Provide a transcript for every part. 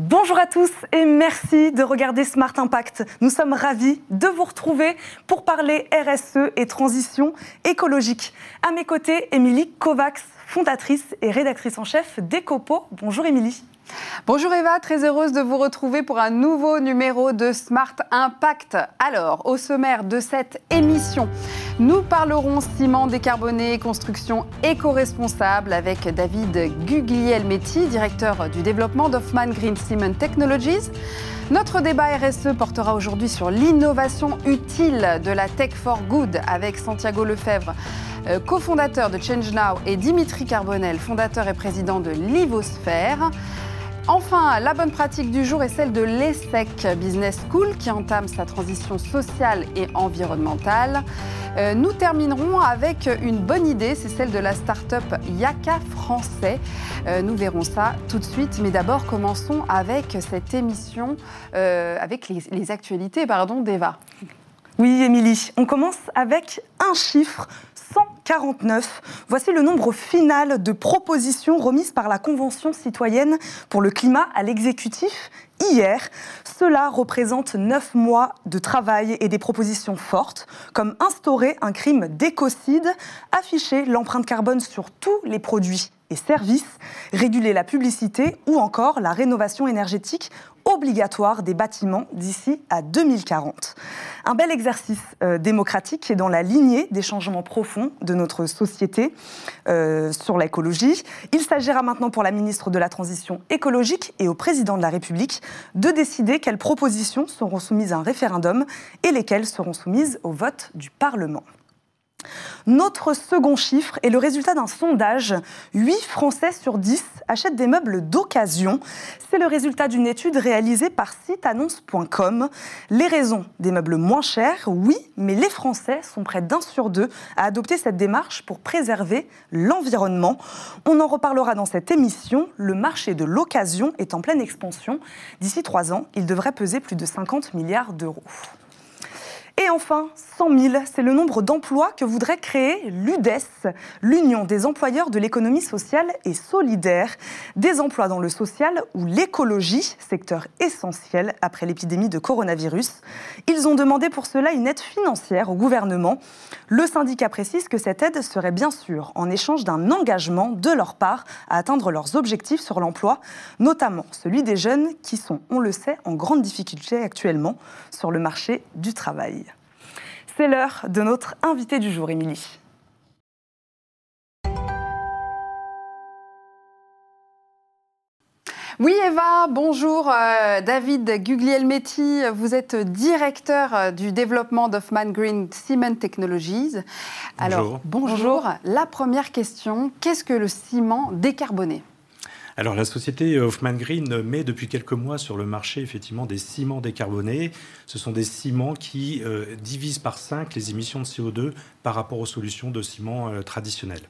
Bonjour à tous et merci de regarder Smart Impact. Nous sommes ravis de vous retrouver pour parler RSE et transition écologique. À mes côtés, Émilie Kovacs, fondatrice et rédactrice en chef d'Ecopo. Bonjour Émilie. Bonjour Eva, très heureuse de vous retrouver pour un nouveau numéro de Smart Impact. Alors, au sommaire de cette émission, nous parlerons ciment décarboné, construction éco-responsable avec David Guglielmetti, directeur du développement d'Hoffman Green Cement Technologies. Notre débat RSE portera aujourd'hui sur l'innovation utile de la Tech for Good avec Santiago Lefebvre, euh, cofondateur de Change Now, et Dimitri Carbonel, fondateur et président de Livosphère. Enfin, la bonne pratique du jour est celle de l'ESSEC Business School qui entame sa transition sociale et environnementale. Euh, nous terminerons avec une bonne idée, c'est celle de la start-up Yaka français. Euh, nous verrons ça tout de suite, mais d'abord commençons avec cette émission, euh, avec les, actualités pardon, d'Eva. Oui, Émilie, on commence avec un chiffre 149. Voici le nombre final de propositions remises par la Convention citoyenne pour le climat à l'exécutif hier. Cela représente neuf mois de travail et des propositions fortes, comme instaurer un crime d'écocide, afficher l'empreinte carbone sur tous les produits et services, réguler la publicité ou encore la rénovation énergétique obligatoire des bâtiments d'ici à 2040. Un bel exercice euh, démocratique qui est dans la lignée des changements profonds de notre société euh, sur l'écologie. Il s'agira maintenant pour la ministre de la Transition écologique et au président de la République de décider quelles propositions seront soumises à un référendum et lesquelles seront soumises au vote du Parlement. Notre second chiffre est le résultat d'un sondage. 8 Français sur 10 achètent des meubles d'occasion. C'est le résultat d'une étude réalisée par siteannonce.com. Les raisons des meubles moins chers, oui, mais les Français sont près d'un sur deux à adopter cette démarche pour préserver l'environnement. On en reparlera dans cette émission. Le marché de l'occasion est en pleine expansion. D'ici trois ans, il devrait peser plus de 50 milliards d'euros. Et enfin, 100 000, c'est le nombre d'emplois que voudrait créer l'UDES, l'Union des employeurs de l'économie sociale et solidaire. Des emplois dans le social ou l'écologie, secteur essentiel après l'épidémie de coronavirus. Ils ont demandé pour cela une aide financière au gouvernement. Le syndicat précise que cette aide serait bien sûr en échange d'un engagement de leur part à atteindre leurs objectifs sur l'emploi, notamment celui des jeunes qui sont, on le sait, en grande difficulté actuellement sur le marché du travail. C'est l'heure de notre invité du jour, Émilie. Oui, Eva, bonjour. Euh, David Guglielmetti, vous êtes directeur euh, du développement d'Hoffman Green Cement Technologies. Alors, bonjour. bonjour. La première question, qu'est-ce que le ciment décarboné? Alors la société Hoffman Green met depuis quelques mois sur le marché effectivement des ciments décarbonés. Ce sont des ciments qui euh, divisent par 5 les émissions de CO2 par rapport aux solutions de ciment euh, traditionnelles.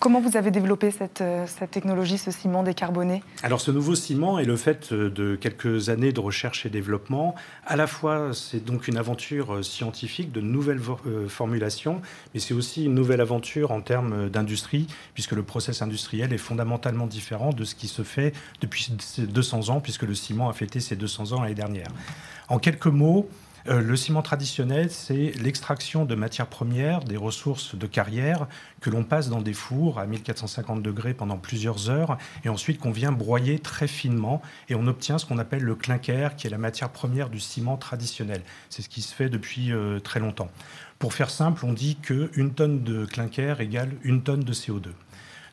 Comment vous avez développé cette, euh, technologie, ce ciment décarboné? Alors ce nouveau ciment est le fait euh, de quelques années de recherche et développement. À la fois, c'est donc une aventure euh, scientifique, de nouvelles formulations, mais c'est aussi une nouvelle aventure en termes d'industrie, puisque le process industriel est fondamentalement différent de ce qui se fait depuis 200 ans, puisque le ciment a fêté ses 200 ans l'année dernière. En quelques mots, euh, le ciment traditionnel, c'est l'extraction de matières premières, des ressources de carrière que l'on passe dans des fours à 1450 degrés pendant plusieurs heures et ensuite qu'on vient broyer très finement et on obtient ce qu'on appelle le clinker, qui est la matière première du ciment traditionnel. C'est ce qui se fait depuis euh, très longtemps. Pour faire simple, on dit qu'une tonne de clinker égale une tonne de CO2.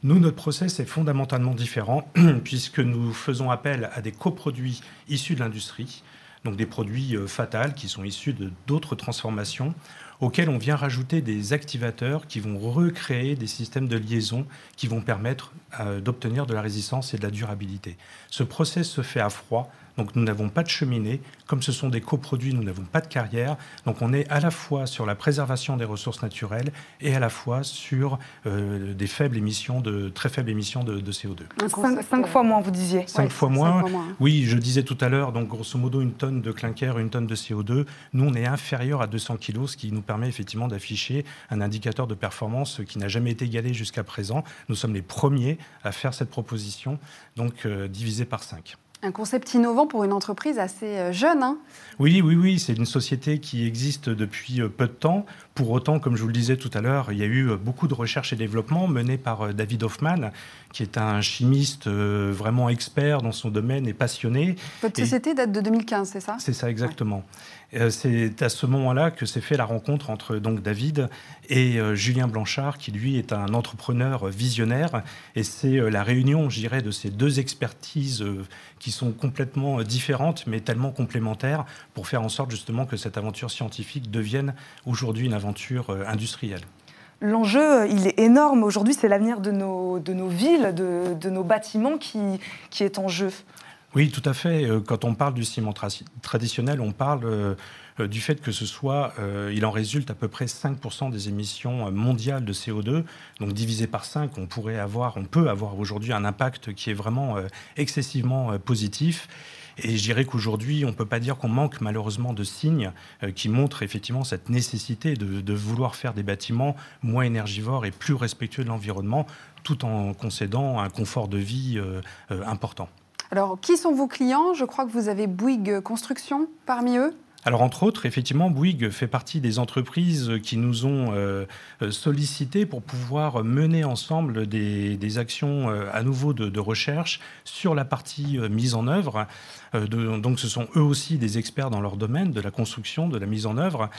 Nous, notre process est fondamentalement différent puisque nous faisons appel à des coproduits issus de l'industrie donc des produits euh, fatals qui sont issus de d'autres transformations auxquels on vient rajouter des activateurs qui vont recréer des systèmes de liaison qui vont permettre euh, d'obtenir de la résistance et de la durabilité. Ce process se fait à froid, donc nous n'avons pas de cheminée. Comme ce sont des coproduits, nous n'avons pas de carrière. Donc on est à la fois sur la préservation des ressources naturelles et à la fois sur euh, des faibles émissions de très faibles émissions de, CO2. Cinq, fois moins, vous disiez. Cinq, fois, moins. Oui, je disais tout à l'heure. Donc grosso modo une tonne de clinker, une tonne de CO2. Nous on est inférieur à 200 kg, ce qui nous permet effectivement d'afficher un indicateur de performance qui n'a jamais été égalé jusqu'à présent. Nous sommes les premiers à faire cette proposition, donc euh, divisé par 5. Un concept innovant pour une entreprise assez jeune. Hein oui, oui, oui, c'est une société qui existe depuis peu de temps. Pour autant, comme je vous le disais tout à l'heure, il y a eu beaucoup de recherche et développement menés par David Hoffman, qui est un chimiste vraiment expert dans son domaine et passionné. Votre société date de 2015, c'est ça? C'est ça, exactement. Euh, c'est à ce moment-là que s'est fait la rencontre entre donc David et euh, Julien Blanchard, qui lui est un entrepreneur visionnaire. Et c'est euh, la réunion, je dirais, de ces deux expertises qui sont complètement différentes, mais tellement complémentaires, pour faire en sorte justement que cette aventure scientifique devienne aujourd'hui une aventure industrielle. L'enjeu, il est énorme. Aujourd'hui, c'est l'avenir de nos, de nos villes, de, de nos bâtiments qui, qui est en jeu. Oui, tout à fait. Euh, quand on parle du ciment traditionnel, on parle euh, euh, du fait que ce soit, il en résulte à peu près 5% des émissions mondiales de CO2. Donc divisé par 5, on pourrait avoir, on peut avoir aujourd'hui un impact qui est vraiment excessivement positif. Et je dirais qu'aujourd'hui, on ne peut pas dire qu'on manque malheureusement de signes qui montrent effectivement cette nécessité de, de, vouloir faire des bâtiments moins énergivores et plus respectueux de l'environnement, tout en concédant un confort de vie important. Alors, qui sont vos clients? Je crois que vous avez Bouygues Construction parmi eux. Alors, entre autres, effectivement, Bouygues fait partie des entreprises qui nous ont euh, sollicité pour pouvoir mener ensemble des, actions euh, à nouveau de, recherche sur la partie euh, mise en œuvre. Donc, ce sont eux aussi des experts dans leur domaine de la construction, de la mise en œuvre.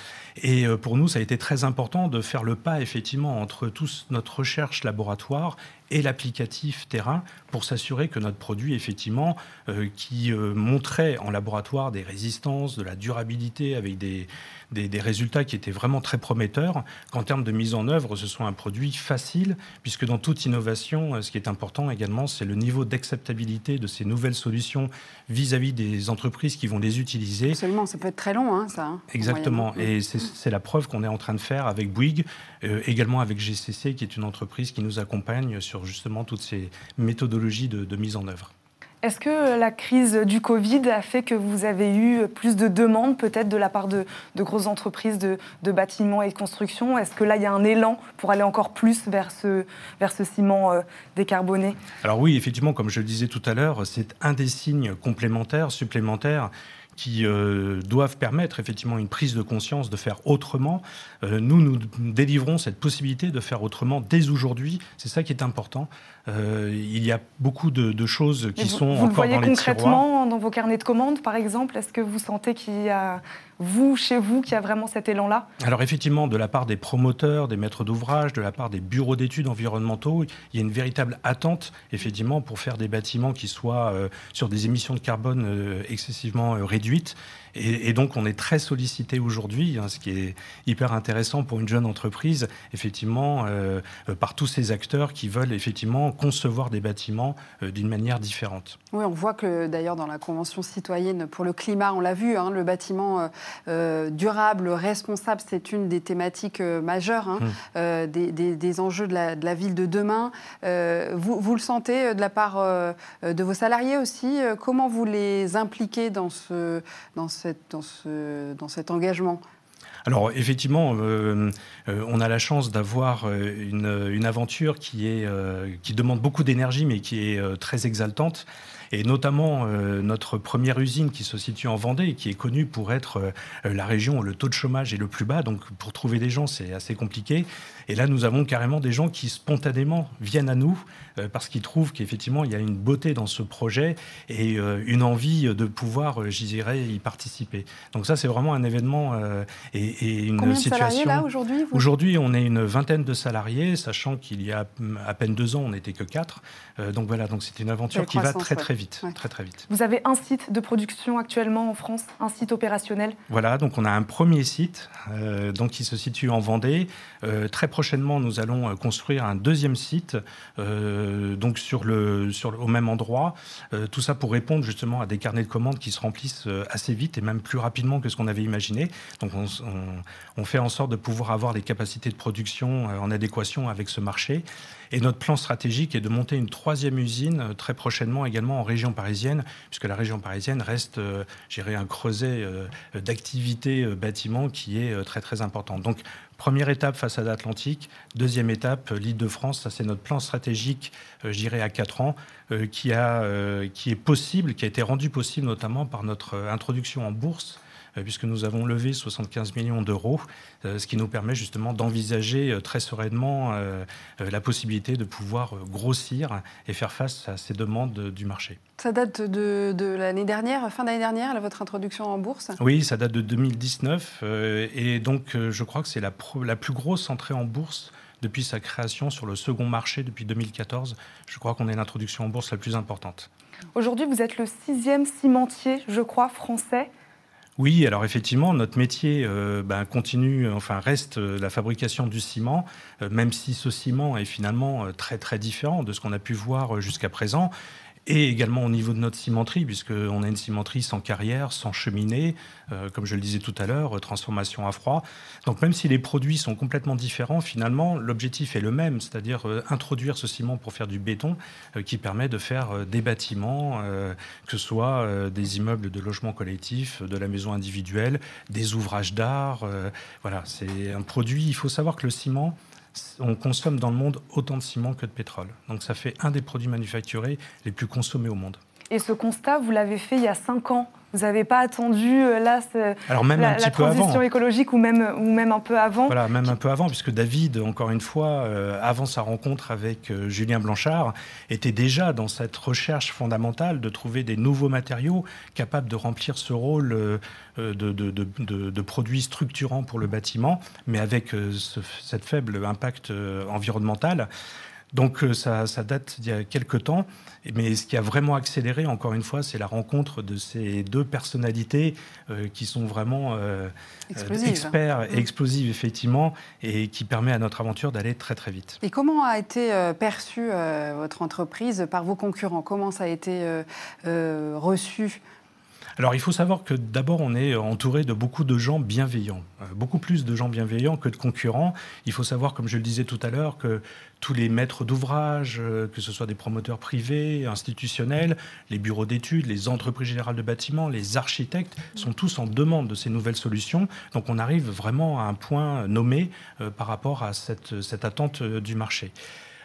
Et pour nous, ça a été très important de faire le pas, effectivement, entre tous notre recherche laboratoire et l'applicatif terrain pour s'assurer que notre produit, effectivement, euh, qui euh, montrait en laboratoire des résistances, de la durabilité avec des, des, résultats qui étaient vraiment très prometteurs, qu'en termes de mise en œuvre, ce soit un produit facile, puisque dans toute innovation, euh, ce qui est important également, c'est le niveau d'acceptabilité de ces nouvelles solutions vis-à-vis des entreprises qui vont les utiliser. Absolument, ça peut être très long, hein, ça. Hein, Exactement, et c'est la preuve qu'on est en train de faire avec Bouygues, également avec GCC, qui est une entreprise qui nous accompagne sur justement toutes ces méthodologies de, mise en œuvre. Est-ce que la crise du Covid a fait que vous avez eu plus de demandes peut-être de la part de, grosses entreprises de, bâtiments et de construction Est-ce que là, il y a un élan pour aller encore plus vers ce, vers ce ciment euh, décarboné? Alors oui, effectivement, comme je le disais tout à l'heure, c'est un des signes complémentaires, supplémentaires qui euh, doivent permettre effectivement une prise de conscience de faire autrement. Euh, nous, nous délivrons cette possibilité de faire autrement dès aujourd'hui. C'est ça qui est important. Euh, il y a beaucoup de, choses qui sont encore dans les concrètement dans vos carnets de commandes, par exemple? Est-ce que vous sentez qu'il y a, vous, chez vous, qu'il y a vraiment cet élan-là? Alors effectivement, de la part des promoteurs, des maîtres d'ouvrage, de la part des bureaux d'études environnementaux, il y a une véritable attente, effectivement, pour faire des bâtiments qui soient euh, sur des émissions de carbone euh, excessivement réduites. Et, donc, on est très sollicité aujourd'hui, hein, ce qui est hyper intéressant pour une jeune entreprise, effectivement, euh, euh, par tous ces acteurs qui veulent effectivement concevoir des bâtiments euh, d'une manière différente. Oui, on voit que d'ailleurs dans la Convention citoyenne pour le climat, on l'a vu, hein, le bâtiment durable, responsable, c'est une des thématiques majeures hein, hum. des, enjeux de la, ville de demain. Vous, vous, le sentez de la part de vos salariés aussi Comment vous les impliquez dans ce, dans ce dans, ce, dans cet engagement alors effectivement, euh, euh, on a la chance d'avoir euh, une, une, aventure qui, est, qui demande beaucoup d'énergie mais qui est très exaltante. Et notamment notre première usine qui se situe en Vendée qui est connue pour être la région où le taux de chômage est le plus bas. Donc pour trouver des gens, c'est assez compliqué. Et là, nous avons carrément des gens qui spontanément viennent à nous euh, parce qu'ils trouvent qu'effectivement, il y a une beauté dans ce projet et euh, une envie de pouvoir, euh, j'y dirais, y participer. Donc ça, c'est vraiment un événement et, une Combien situation. De là aujourd'hui Aujourd'hui, on est une vingtaine de salariés, sachant qu'il y a à peine deux ans, on n'était que quatre. donc voilà, donc c'est une aventure qui va très très vite, très très vite. Vous avez un site de production actuellement en France, un site opérationnel? Voilà, donc on a un premier site, donc qui se situe en Vendée, très prochainement, nous allons construire un deuxième site euh, donc sur le, sur au même endroit. Euh, tout ça pour répondre justement à des carnets de commandes qui se remplissent euh, assez vite et même plus rapidement que ce qu'on avait imaginé. Donc on, fait en sorte de pouvoir avoir les capacités de production en adéquation avec ce marché. Et notre plan stratégique est de monter une troisième usine très prochainement également région parisienne, puisque la région parisienne reste, j'irai un creuset d'activité bâtiment qui est très très important. Donc Première étape, façade atlantique. Deuxième étape, l'île de France. Ça, c'est notre plan stratégique, je dirais, à 4 ans, qui, a, qui est possible, qui a été rendu possible notamment par notre introduction en bourse euh, puisque nous avons levé 75 millions d'euros, euh, ce qui nous permet justement d'envisager euh, très sereinement la possibilité de pouvoir grossir et faire face à ces demandes du marché. Ça date de, l'année dernière, fin d'année dernière, votre introduction en bourse? Oui, ça date de 2019. et donc, je crois que c'est la, la plus grosse entrée en bourse depuis sa création sur le second marché depuis 2014. Je crois qu'on est l'introduction en bourse la plus importante. Aujourd'hui, vous êtes le sixième cimentier, je crois, français. Oui, alors effectivement, notre métier euh, ben, continue, enfin reste euh, la fabrication du ciment, euh, même si ce ciment est finalement très très différent de ce qu'on a pu voir jusqu'à présent et également au niveau de notre cimenterie, puisqu'on a une cimenterie sans carrière, sans cheminée, euh, comme je le disais tout à l'heure, euh, transformation à froid. Donc même si les produits sont complètement différents, finalement, l'objectif est le même, c'est-à-dire euh, introduire ce ciment pour faire du béton qui permet de faire des bâtiments, que ce soit des immeubles de logement collectif, de la maison individuelle, des ouvrages d'art. voilà, c'est un produit, il faut savoir que le ciment, on consomme dans le monde autant de ciment que de pétrole. Donc ça fait un des produits manufacturés les plus consommés au monde. Et ce constat, vous l'avez fait il y a cinq ans. Vous n'avez pas attendu euh, là Alors même la, un petit transition écologique ou même, ou même un peu avant. Voilà, même un peu avant, puisque David, encore une fois, euh, avant sa rencontre avec euh, Julien Blanchard, était déjà dans cette recherche fondamentale de trouver des nouveaux matériaux capables de remplir ce rôle de, de, de, de, produits structurants pour le bâtiment, mais avec ce, cette faible impact environnemental. Donc euh, ça, date d'il y a quelques temps. Mais ce qui a vraiment accéléré, encore une fois, c'est la rencontre de ces deux personnalités euh, qui sont vraiment euh, experts et mm. explosives, effectivement, et qui permet à notre aventure d'aller très très vite. Et comment a été perçue votre entreprise par vos concurrents? Comment ça a été reçu alors il faut savoir que d'abord on est entouré de beaucoup de gens bienveillants, euh, beaucoup plus de gens bienveillants que de concurrents. Il faut savoir, comme je le disais tout à l'heure, que tous les maîtres d'ouvrage, euh, que ce soit des promoteurs privés, institutionnels, les bureaux d'études, les entreprises générales de bâtiments, les architectes, sont tous en demande de ces nouvelles solutions. Donc on arrive vraiment à un point nommé euh, par rapport à cette, cette attente du marché.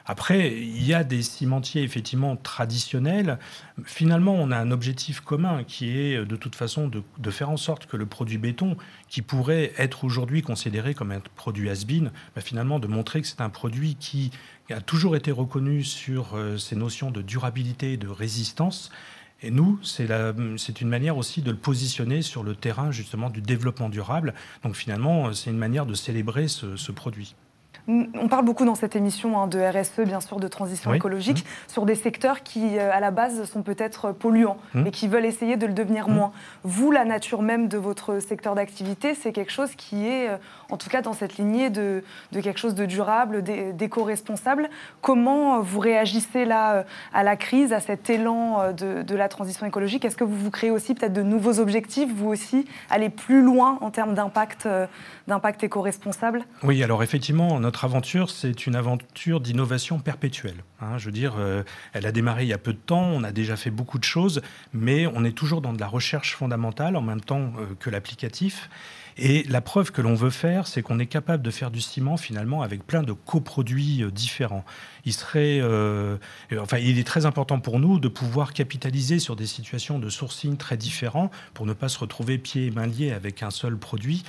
Après, il y a des cimentiers effectivement traditionnels. Finalement, on a un objectif commun qui est de toute façon de, faire en sorte que le produit béton, qui pourrait être aujourd'hui considéré comme un produit has-been, bah, finalement de montrer que c'est un produit qui a toujours été reconnu sur euh, ces notions de durabilité et de résistance. Et nous, c'est une manière aussi de le positionner sur le terrain justement du développement durable. Donc finalement, c'est une manière de célébrer ce produit. On parle beaucoup dans cette émission hein, de RSE, bien sûr, de transition écologique, mmh. sur des secteurs qui, euh, à la base, sont peut-être polluants, mmh. mais qui veulent essayer de le devenir mmh. moins. Vous, la nature même de votre secteur d'activité, c'est quelque chose qui est, euh, en tout cas, dans cette lignée de, quelque chose de durable, d'éco-responsable. Comment euh, vous réagissez là à la crise, à cet élan de, la transition écologique? Est-ce que vous vous créez aussi peut-être de nouveaux objectifs, vous aussi, aller plus loin en termes d'impact d'impact éco-responsable? Oui, alors effectivement, notre aventure, c'est une aventure d'innovation perpétuelle. Hein. je veux dire, euh, elle a démarré il y a peu de temps, on a déjà fait beaucoup de choses, mais on est toujours dans de la recherche fondamentale en même temps euh, que l'applicatif. Et la preuve que l'on veut faire, c'est qu'on est capable de faire du ciment finalement avec plein de coproduits euh, différents. Il serait, euh, enfin, il est très important pour nous de pouvoir capitaliser sur des situations de sourcing très différents pour ne pas se retrouver pieds et mains liés avec un seul produit.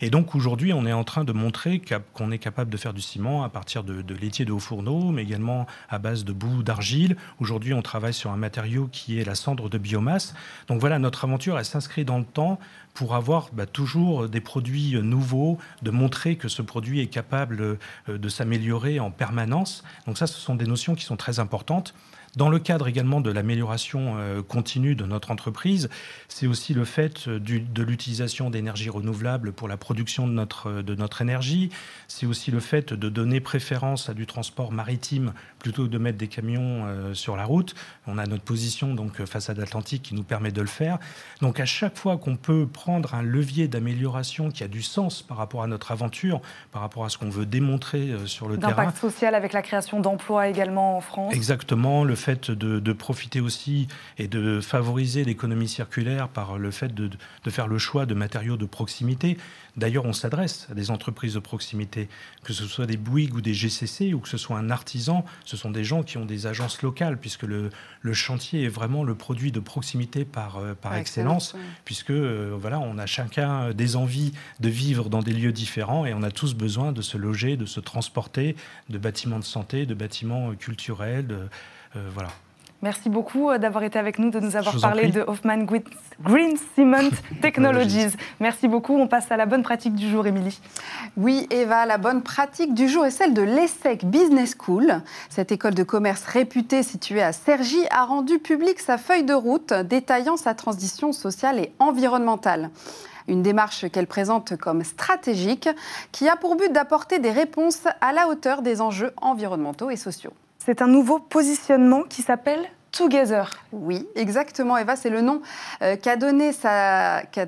Et donc aujourd'hui, on est en train de montrer qu'on est capable de faire du ciment à partir de, de laitier de haut fourneau, mais également à base de boue d'argile. Aujourd'hui, on travaille sur un matériau qui est la cendre de biomasse. Donc voilà, notre aventure, elle s'inscrit dans le temps pour avoir bah, toujours des produits nouveaux, de montrer que ce produit est capable euh, de s'améliorer en permanence. Ça, ce sont des notions qui sont très importantes. Dans le cadre également de l'amélioration euh, continue de notre entreprise, c'est aussi le fait euh, de l'utilisation d'énergie renouvelable pour la production de notre, euh, de notre énergie. C'est aussi le fait de donner préférence à du transport maritime plutôt que de mettre des camions sur la route. On a notre position donc face à l'Atlantique qui nous permet de le faire. Donc à chaque fois qu'on peut prendre un levier d'amélioration qui a du sens par rapport à notre aventure, par rapport à ce qu'on veut démontrer sur le terrain. D'impact social avec la création d'emplois également en France. Exactement. Le fait de, profiter aussi et de favoriser l'économie circulaire par le fait de, de, faire le choix de matériaux de proximité. D'ailleurs, on s'adresse à des entreprises de proximité, que ce soit des Bouygues ou des GCC ou que ce soit un artisan. Ce sont des gens qui ont des agences locales, puisque le, le chantier est vraiment le produit de proximité par, euh, par excellence, puisque euh, voilà, on a chacun des envies de vivre dans des lieux différents et on a tous besoin de se loger, de se transporter, de bâtiments de santé, de bâtiments culturels. Euh, voilà. Merci beaucoup euh, d'avoir été avec nous, de nous avoir parlé de Hoffman Green Cement Technologies. Merci beaucoup. On passe à la bonne pratique du jour, Émilie. Oui, Eva, la bonne pratique du jour est celle de l'ESSEC Business School. Cette école de commerce réputée située à Cergy a rendu publique sa feuille de route détaillant sa transition sociale et environnementale une démarche qu'elle présente comme stratégique, qui a pour but d'apporter des réponses à la hauteur des enjeux environnementaux et sociaux. C'est un nouveau positionnement qui s'appelle Together. Oui, exactement, Eva. C'est le nom euh, qu'a donné,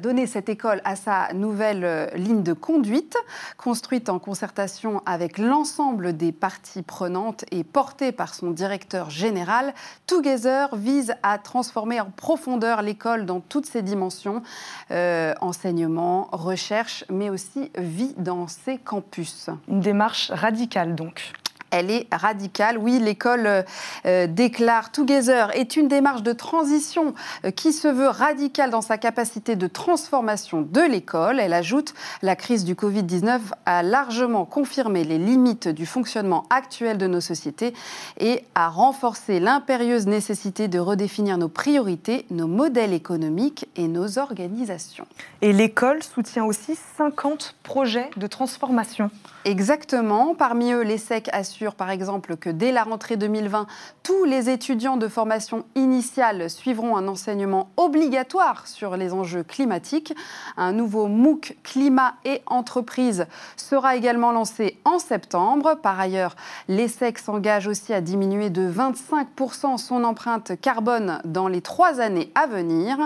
donné, cette école à sa nouvelle euh, ligne de conduite, construite en concertation avec l'ensemble des parties prenantes et portée par son directeur général. Together vise à transformer en profondeur l'école dans toutes ses dimensions, euh, enseignement, recherche, mais aussi vie dans ses campus. Une démarche radicale donc elle est radicale. Oui, l'école euh, déclare Together est une démarche de transition euh, qui se veut radicale dans sa capacité de transformation de l'école. Elle ajoute la crise du Covid-19 a largement confirmé les limites du fonctionnement actuel de nos sociétés et a renforcé l'impérieuse nécessité de redéfinir nos priorités, nos modèles économiques et nos organisations. Et l'école soutient aussi 50 projets de transformation. Exactement. Parmi eux, l'ESSEC assure par exemple que dès la rentrée 2020, tous les étudiants de formation initiale suivront un enseignement obligatoire sur les enjeux climatiques. Un nouveau MOOC climat et entreprise sera également lancé en septembre. Par ailleurs, l'ESSEC s'engage aussi à diminuer de 25% son empreinte carbone dans les trois années à venir.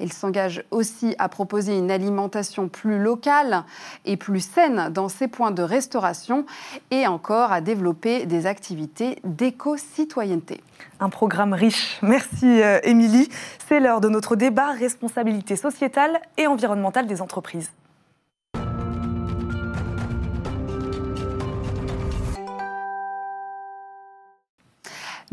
Il s'engage aussi à proposer une alimentation plus locale et plus saine dans ses points de restauration restauration et encore à développer des activités d'éco-citoyenneté. Un programme riche. Merci euh, Émilie. C'est l'heure de notre débat responsabilité sociétale et environnementale des entreprises.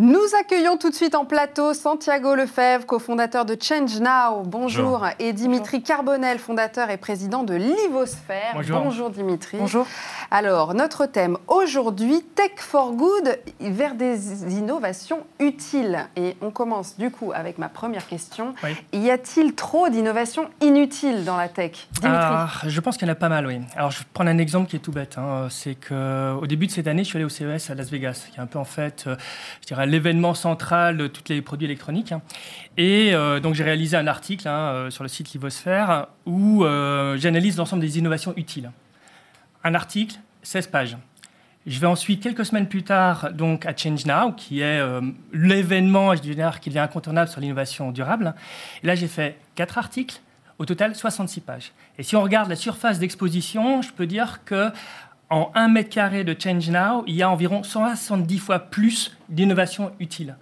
Nous accueillons tout de suite en plateau Santiago Lefebvre, cofondateur de Change Now. Bonjour. Et Dimitri Carbonel, fondateur et président de Livosphère. Bonjour. Bonjour Dimitri. Bonjour. Alors, notre thème aujourd'hui, Tech for Good vers des innovations utiles. Et on commence du coup avec ma première question. Y a-t-il trop d'innovations inutiles dans la tech? Dimitri ah, Je pense qu'il y en a pas mal, oui. Alors, je vais prendre un exemple qui est tout bête. Hein. C'est qu'au début de cette année, je suis allé au CES à Las Vegas, qui est un peu en fait, euh, je dirais, l'événement central de tous les produits électroniques. Et euh, donc, j'ai réalisé un article hein, euh, sur le site Livosphère où j'analyse l'ensemble des innovations utiles un article, 16 pages. Je vais ensuite, quelques semaines plus tard, donc à Change Now, qui est euh, l'événement, je dirais, qui est incontournable sur l'innovation durable. Et là, j'ai fait quatre articles, au total 66 pages. Et si on regarde la surface d'exposition, je peux dire que en 1 mètre carré de Change Now, il y a environ 170 fois plus d'innovations utiles.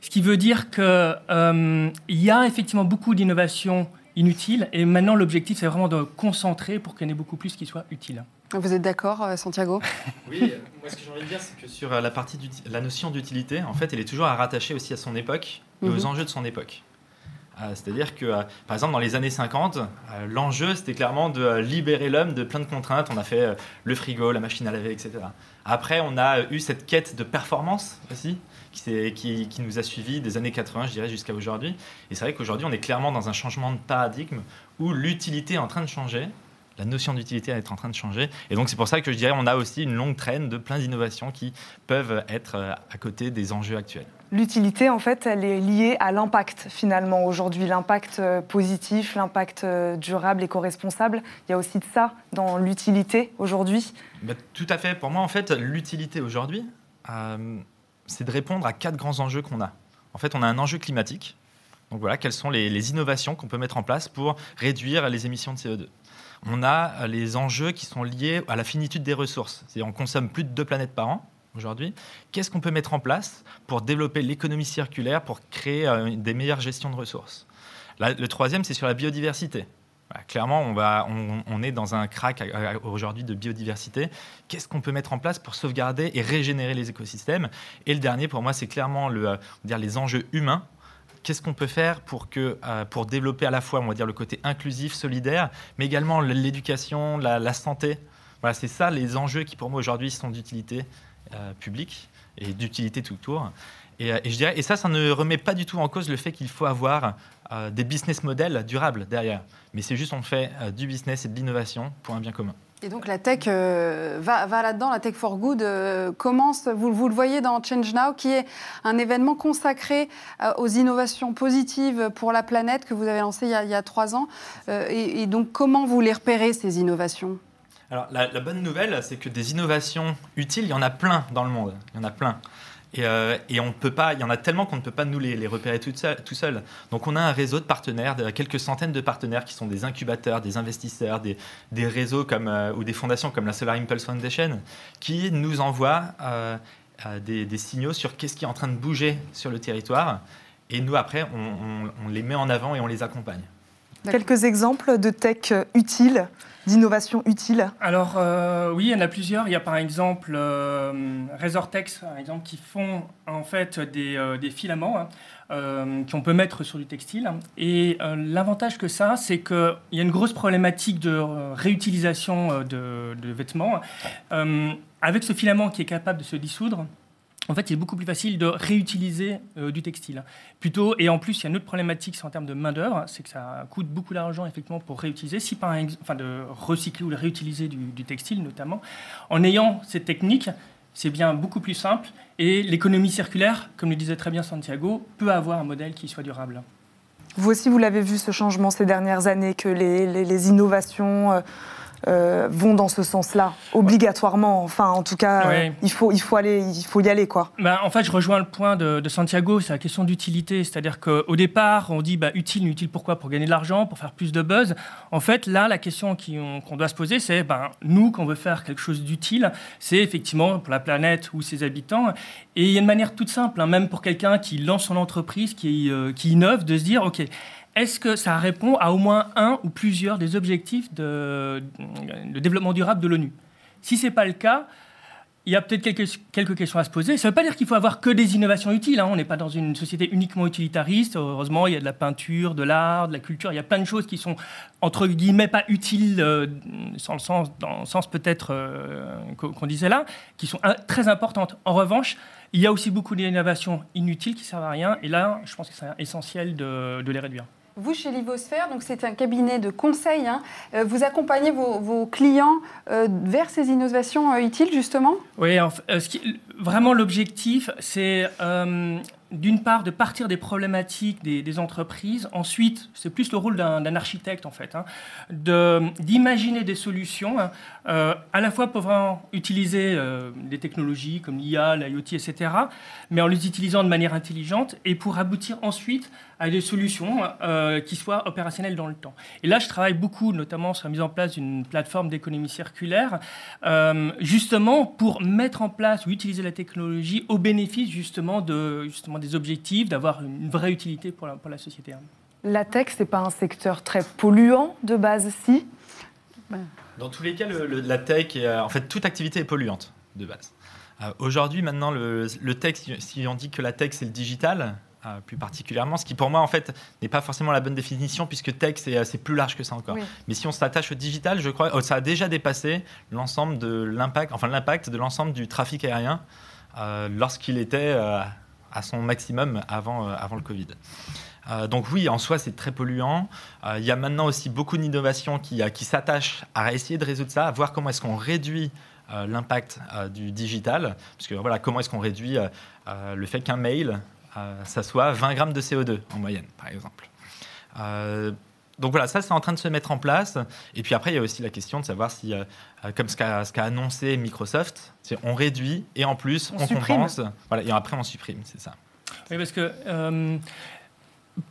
Ce qui veut dire qu'il euh, y a effectivement beaucoup d'innovations inutiles. Et maintenant, l'objectif, c'est vraiment de concentrer pour qu'il y en ait beaucoup plus qui soient utiles. Vous êtes d'accord, euh, Santiago? Oui, euh, moi ce que j'ai envie de dire, c'est que sur la partie la notion d'utilité, en fait, elle est toujours à rattacher aussi à son époque et aux mhm. enjeux de son époque. C'est-à-dire que, par exemple, dans les années 50, l'enjeu, c'était clairement de libérer l'homme de plein de contraintes. On a fait le frigo, la machine à laver, etc. Après, on a eu cette quête de performance aussi, qui nous a suivis des années 80, je dirais, jusqu'à aujourd'hui. Et c'est vrai qu'aujourd'hui, on est clairement dans un changement de paradigme où l'utilité est en train de changer la notion d'utilité est en train de changer. Et donc c'est pour ça que je dirais on a aussi une longue traîne de plein d'innovations qui peuvent être euh, à côté des enjeux actuels. L'utilité, en fait, elle est liée à l'impact finalement aujourd'hui, l'impact euh, positif, l'impact euh, durable, éco-responsable. Il y a aussi de ça dans l'utilité aujourd'hui. Bah, tout à fait. Pour moi, en fait, l'utilité aujourd'hui, c'est de répondre à quatre grands enjeux qu'on a. En fait, on a un enjeu climatique. Donc voilà, quelles sont les, les innovations qu'on peut mettre en place pour réduire les émissions de CO2 on a les enjeux qui sont liés à la finitude des ressources. C'est-à-dire on consomme plus de deux planètes par an. aujourd'hui. Qu'est-ce qu'on peut mettre en place pour développer l'économie circulaire, pour créer des meilleures gestions de ressources? Le troisième, c'est sur la biodiversité. clairement, on, est dans un crack aujourd'hui de biodiversité. Qu'est-ce qu'on peut mettre en place pour sauvegarder et régénérer les écosystèmes? Et le dernier, pour moi, c'est clairement dire, les enjeux humains qu'est-ce qu'on peut faire pour, que, euh, pour développer à la fois, on va dire, le côté inclusif, solidaire, mais également l'éducation, la, santé. Voilà, c'est ça les enjeux qui, pour moi, aujourd'hui, sont d'utilité euh, publique et d'utilité tout court. Et, euh, et, je dirais, et ça, ça ne remet pas du tout en cause le fait qu'il faut avoir des business models durables derrière. Mais c'est juste, on fait du business et de l'innovation pour un bien commun. Et donc la tech euh, va, là-dedans, la tech for good euh, commence, vous, vous, le voyez dans Change Now, qui est un événement consacré euh, aux innovations positives pour la planète que vous avez lancé il y a, trois ans. Et, donc comment vous les repérez, ces innovations? Alors, la, la, bonne nouvelle, c'est que des innovations utiles, il y en a plein dans le monde. Il y en a plein. Euh, et, on peut pas, il y en a tellement qu'on ne peut pas nous les, repérer tout seul, tout seul, Donc on a un réseau de partenaires, de, quelques centaines de partenaires qui sont des incubateurs, des investisseurs, des, des réseaux comme, euh, ou des fondations comme la Solar Impulse Foundation, qui nous envoient euh, des, des, signaux sur qu'est-ce qui est en train de bouger sur le territoire. Et nous, après, on, on les met en avant et on les accompagne. Quelques exemples de tech utiles d'innovation utile Alors euh, oui, il y en a plusieurs. Il y a par exemple euh, Resortex, par exemple, qui font en fait des, euh, filaments hein, qu'on peut mettre sur du textile. Et l'avantage que ça, c'est qu'il y a une grosse problématique de réutilisation de, de vêtements. avec ce filament qui est capable de se dissoudre, en fait, il est beaucoup plus facile de réutiliser euh, du textile. Plutôt, et en plus, il y a une autre problématique, en termes de main-d'œuvre, c'est que ça coûte beaucoup d'argent, effectivement, pour réutiliser, si par enfin, de recycler ou de réutiliser du, textile, notamment. En ayant cette technique, c'est bien beaucoup plus simple, et l'économie circulaire, comme le disait très bien Santiago, peut avoir un modèle qui soit durable. Vous aussi, vous l'avez vu, ce changement ces dernières années, que les, innovations... Euh, euh, vont dans ce sens-là, obligatoirement. Enfin, en tout cas, il, faut, il, faut aller, il faut y aller. Quoi. Bah, en fait, je rejoins le point de, Santiago, c'est la question d'utilité. C'est-à-dire qu'au départ, on dit bah, utile, utile pourquoi? Pour gagner de l'argent, pour faire plus de buzz. En fait, là, la question qu'on doit se poser, c'est ben, nous, quand on veut faire quelque chose d'utile, c'est effectivement pour la planète ou ses habitants. Et il y a une manière toute simple, hein, même pour quelqu'un qui lance son entreprise, qui, euh, qui innove, de se dire, OK, est-ce que ça répond à au moins un ou plusieurs des objectifs de, développement durable de l'ONU? Si ce n'est pas le cas, il y a peut-être quelques, quelques, questions à se poser. Ça ne veut pas dire qu'il faut avoir que des innovations utiles. Hein. On n'est pas dans une société uniquement utilitariste. Heureusement, il y a de la peinture, de l'art, de la culture. Il y a plein de choses qui sont, entre guillemets, pas utiles, euh, sans sens, dans le sens peut-être euh, qu'on disait là, qui sont très importantes. En revanche, il y a aussi beaucoup d'innovations inutiles qui servent à rien. Et là, je pense que c'est essentiel de les réduire. Vous, chez Livosphère, donc c'est un cabinet de conseil, hein, euh, vous accompagnez vos, clients euh, vers ces innovations euh, utiles, justement? Oui, vraiment l'objectif, c'est d'une part, de partir des problématiques des, entreprises. Ensuite, c'est plus le rôle d'un architecte, en fait, hein, d'imaginer des solutions, euh, à la fois pour utiliser euh, des technologies comme l'IA, l'IoT, etc., mais en les utilisant de manière intelligente, et pour aboutir ensuite à des solutions euh, qui soient opérationnelles dans le temps. Et là, je travaille beaucoup, notamment sur la mise en place d'une plateforme d'économie circulaire, justement pour mettre en place ou utiliser la technologie au bénéfice justement de justement des objectifs, d'avoir une vraie utilité pour la, pour la société. La tech, ce n'est pas un secteur très polluant de base, si? Dans tous les cas, la tech, euh, en fait, toute activité est polluante de base. Euh, aujourd'hui, maintenant, le, le, tech, si on dit que la tech, c'est le digital, euh, plus particulièrement, ce qui pour moi en fait n'est pas forcément la bonne définition puisque tech c'est plus large que ça encore. Mais si on s'attache au digital, je crois, oh, ça a déjà dépassé l'ensemble de l'impact, enfin l'impact de l'ensemble du trafic aérien lorsqu'il était à son maximum avant, euh, avant le Covid. Euh, donc oui, en soi, c'est très polluant. Euh, il y a maintenant aussi beaucoup d'innovations qui, qui s'attachent à essayer de résoudre ça, à voir comment est-ce qu'on réduit l'impact du digital. Parce que voilà, comment est-ce qu'on réduit le fait qu'un mail, ça soit 20 grammes de CO2 en moyenne, par exemple donc voilà, ça c'est en train de se mettre en place. Et puis après, il y a aussi la question de savoir si, euh, comme ce qu'a annoncé Microsoft, on réduit et en plus on, compense. Voilà, et après on supprime, c'est ça. Oui, parce que euh,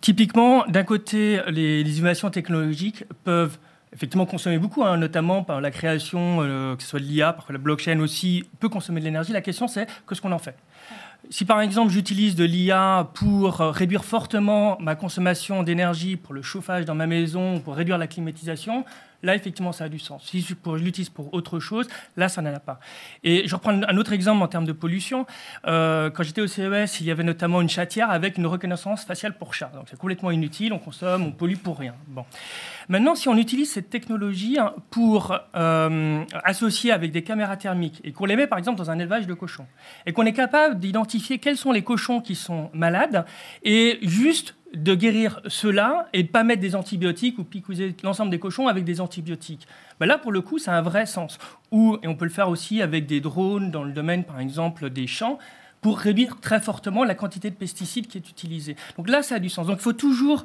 typiquement, d'un côté, les, innovations technologiques peuvent effectivement consommer beaucoup, hein, notamment par la création, euh, que ce soit de l'IA, parfois la blockchain aussi peut consommer de l'énergie. La question, c'est qu'est-ce qu'on en fait? Si par exemple j'utilise de l'IA pour euh, réduire fortement ma consommation d'énergie pour le chauffage dans ma maison, pour réduire la climatisation, là, effectivement, ça a du sens. Si je, l'utilise pour autre chose, là, ça n'en a pas. Et je reprends un autre exemple en termes de pollution. Euh, quand j'étais au CES, il y avait notamment une chatière avec une reconnaissance faciale pour chat. Donc, c'est complètement inutile, on consomme, on pollue pour rien. Bon. Maintenant, si on utilise cette technologie hein, pour euh, associer avec des caméras thermiques et qu'on les met, par exemple, dans un élevage de cochons, et qu'on est capable d'identifier quels sont les cochons qui sont malades, et juste de guérir cela et de pas mettre des antibiotiques ou picouser l'ensemble des cochons avec des antibiotiques. Ben là, pour le coup, ça a un vrai sens. Ou, et on peut le faire aussi avec des drones dans le domaine, par exemple, des champs, pour réduire très fortement la quantité de pesticides qui est utilisée. Donc là, ça a du sens. Donc il faut toujours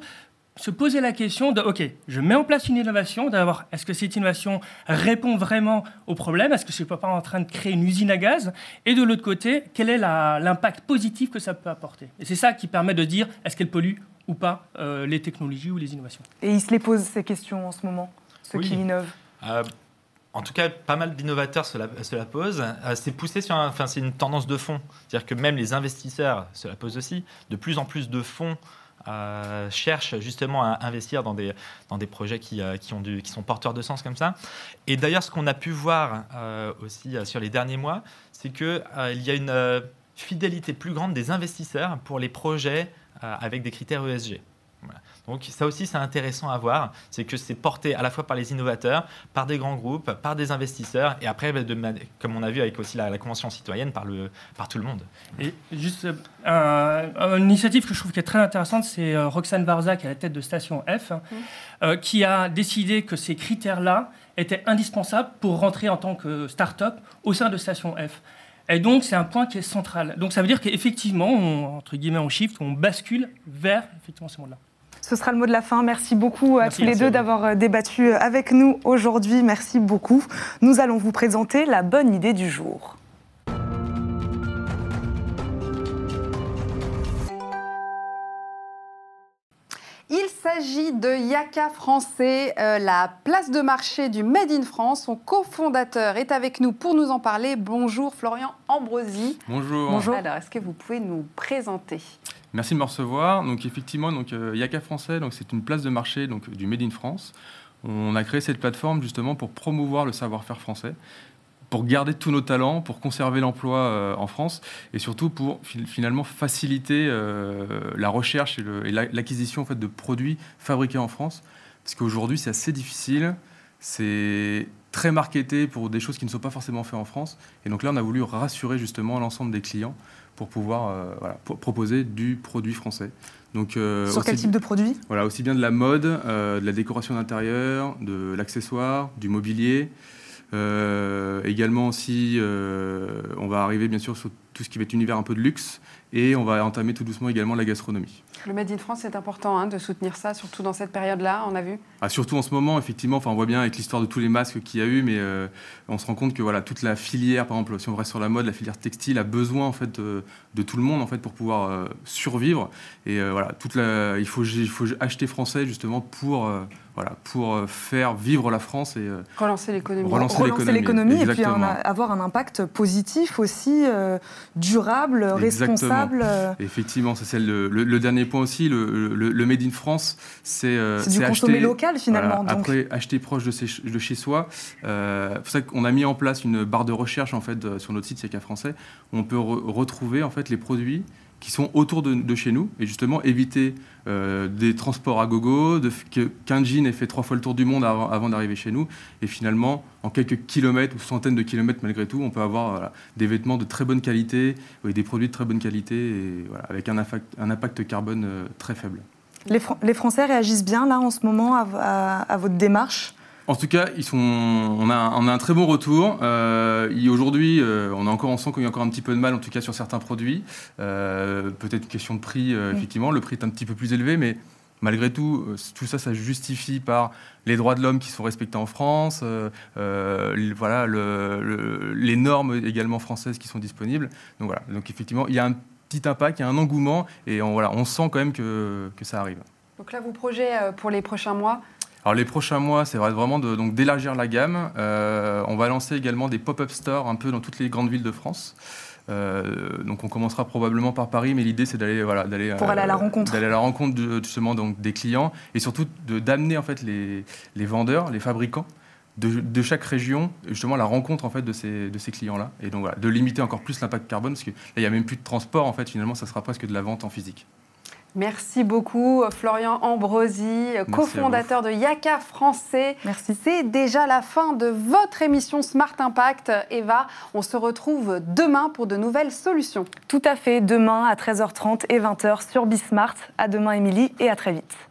se poser la question de, OK, je mets en place une innovation, d'avoir, est-ce que cette innovation répond vraiment au problème? Est-ce que je ne suis pas en train de créer une usine à gaz? Et de l'autre côté, quel est l'impact positif que ça peut apporter? Et c'est ça qui permet de dire, est-ce qu'elle pollue ou pas euh, les technologies ou les innovations. Et ils se les posent ces questions en ce moment, ceux qui innovent euh, en tout cas, pas mal d'innovateurs se la, posent. Euh, c'est poussé sur, enfin, c'est une tendance de fond. C'est-à-dire que même les investisseurs se la posent aussi. De plus en plus de fonds cherchent justement à investir dans des, dans des projets qui, qui, ont du, qui sont porteurs de sens comme ça. Et d'ailleurs, ce qu'on a pu voir aussi sur les derniers mois, c'est qu'il il y a une fidélité plus grande des investisseurs pour les projets avec des critères ESG. Donc ça aussi c'est intéressant à voir, c'est que c'est porté à la fois par les innovateurs, par des grands groupes, par des investisseurs, et après, bah, comme on a vu avec aussi la, convention citoyenne, par, le, par tout le monde. Et juste euh, une initiative que je trouve qui est très intéressante, c'est euh, Roxane Barza qui est à la tête de Station F, mmh. qui a décidé que ces critères-là étaient indispensables pour rentrer en tant que start-up au sein de Station F. Et donc, c'est un point qui est central. Donc, ça veut dire qu'effectivement, entre guillemets, on shift, on bascule vers effectivement ce monde-là. Ce sera le mot de la fin. Merci beaucoup à tous les deux d'avoir euh, débattu avec nous aujourd'hui. Merci beaucoup. Nous allons vous présenter la bonne idée du jour. S'agit de Yaka Français, euh, la place de marché du Made in France. Son cofondateur est avec nous pour nous en parler. Bonjour Florian Ambrosi. Bonjour. Bonjour. Alors, est-ce que vous pouvez nous présenter? Merci de me recevoir. Donc effectivement, donc euh, Yaka Français, donc c'est une place de marché donc du Made in France. On a créé cette plateforme justement pour promouvoir le savoir-faire français pour garder tous nos talents, pour conserver l'emploi euh, en France et surtout pour finalement faciliter euh, la recherche et l'acquisition en fait, de produits fabriqués en France. Parce qu'aujourd'hui, c'est assez difficile, c'est très marketé pour des choses qui ne sont pas forcément faites en France. Et donc là, on a voulu rassurer justement l'ensemble des clients pour pouvoir euh, voilà, proposer du produit français. Donc, Sur quel type de produit? Voilà, aussi bien de la mode, de la décoration d'intérieur, de l'accessoire, du mobilier. Euh, également aussi, euh, on va arriver bien sûr sur tout ce qui va être univers un peu de luxe et on va entamer tout doucement également la gastronomie. Le Made in France, c'est important hein, de soutenir ça, surtout dans cette période-là, on a vu ah, Surtout en ce moment, effectivement, enfin, on voit bien avec l'histoire de tous les masques qu'il y a eu, mais euh, on se rend compte que voilà, toute la filière, par exemple, si on reste sur la mode, la filière textile a besoin en fait, de, tout le monde en fait, pour pouvoir survivre. Et voilà, toute la, il, faut, il faut acheter français justement pour voilà, pour euh, faire vivre la France et euh, relancer l'économie. Relancer, l'économie et puis avoir un impact positif aussi, euh, durable, responsable. Effectivement, c'est le, le, dernier point aussi. Le, le Made in France, c'est du consommer local finalement. Après, acheter proche de, de chez soi. c'est pour ça qu'on a mis en place une barre de recherche en fait sur notre site CIACA français. Où on peut retrouver en fait les produits qui sont autour de, chez nous et justement éviter euh, des transports à gogo, qu'un jean ait fait trois fois le tour du monde avant, d'arriver chez nous et finalement en quelques kilomètres ou centaines de kilomètres malgré tout, on peut avoir des vêtements de très bonne qualité et des produits de très bonne qualité et, avec un impact, un impact carbone euh, très faible. Les, Français réagissent bien là en ce moment à votre démarche? En tout cas, ils sont, on, a, un très bon retour. Euh, Aujourd'hui, euh, on a encore, on sent qu'il y a encore un petit peu de mal, en tout cas sur certains produits. Euh, peut-être une question de prix, euh, effectivement. Le prix est un petit peu plus élevé, mais malgré tout, tout ça, ça justifie par les droits de l'homme qui sont respectés en France, voilà, le, les normes également françaises qui sont disponibles. Donc voilà, donc effectivement, il y a un petit impact, il y a un engouement, et on, voilà, on sent quand même que, que ça arrive. Donc là, vos projets pour les prochains mois alors les prochains mois, c'est vraiment de, donc d'élargir la gamme. Euh, on va lancer également des pop-up stores un peu dans toutes les grandes villes de France. Euh, donc on commencera probablement par Paris, mais l'idée c'est d'aller voilà d'aller pour aller à la rencontre, d'aller à la rencontre de, justement donc des clients et surtout de d'amener en fait les, les vendeurs, les fabricants de, de, chaque région, justement la rencontre en fait de ces, de ces clients-là, et donc voilà, de limiter encore plus l'impact carbone, parce que là il n'y a même plus de transport en fait, finalement ça sera presque de la vente en physique. Merci beaucoup, Florian Ambrosi, cofondateur de Yaka Français. Merci. C'est déjà la fin de votre émission Smart Impact. Eva, on se retrouve demain pour de nouvelles solutions. Tout à fait, demain à 13h30 et 20h sur Bismart. À demain, Émilie, et à très vite.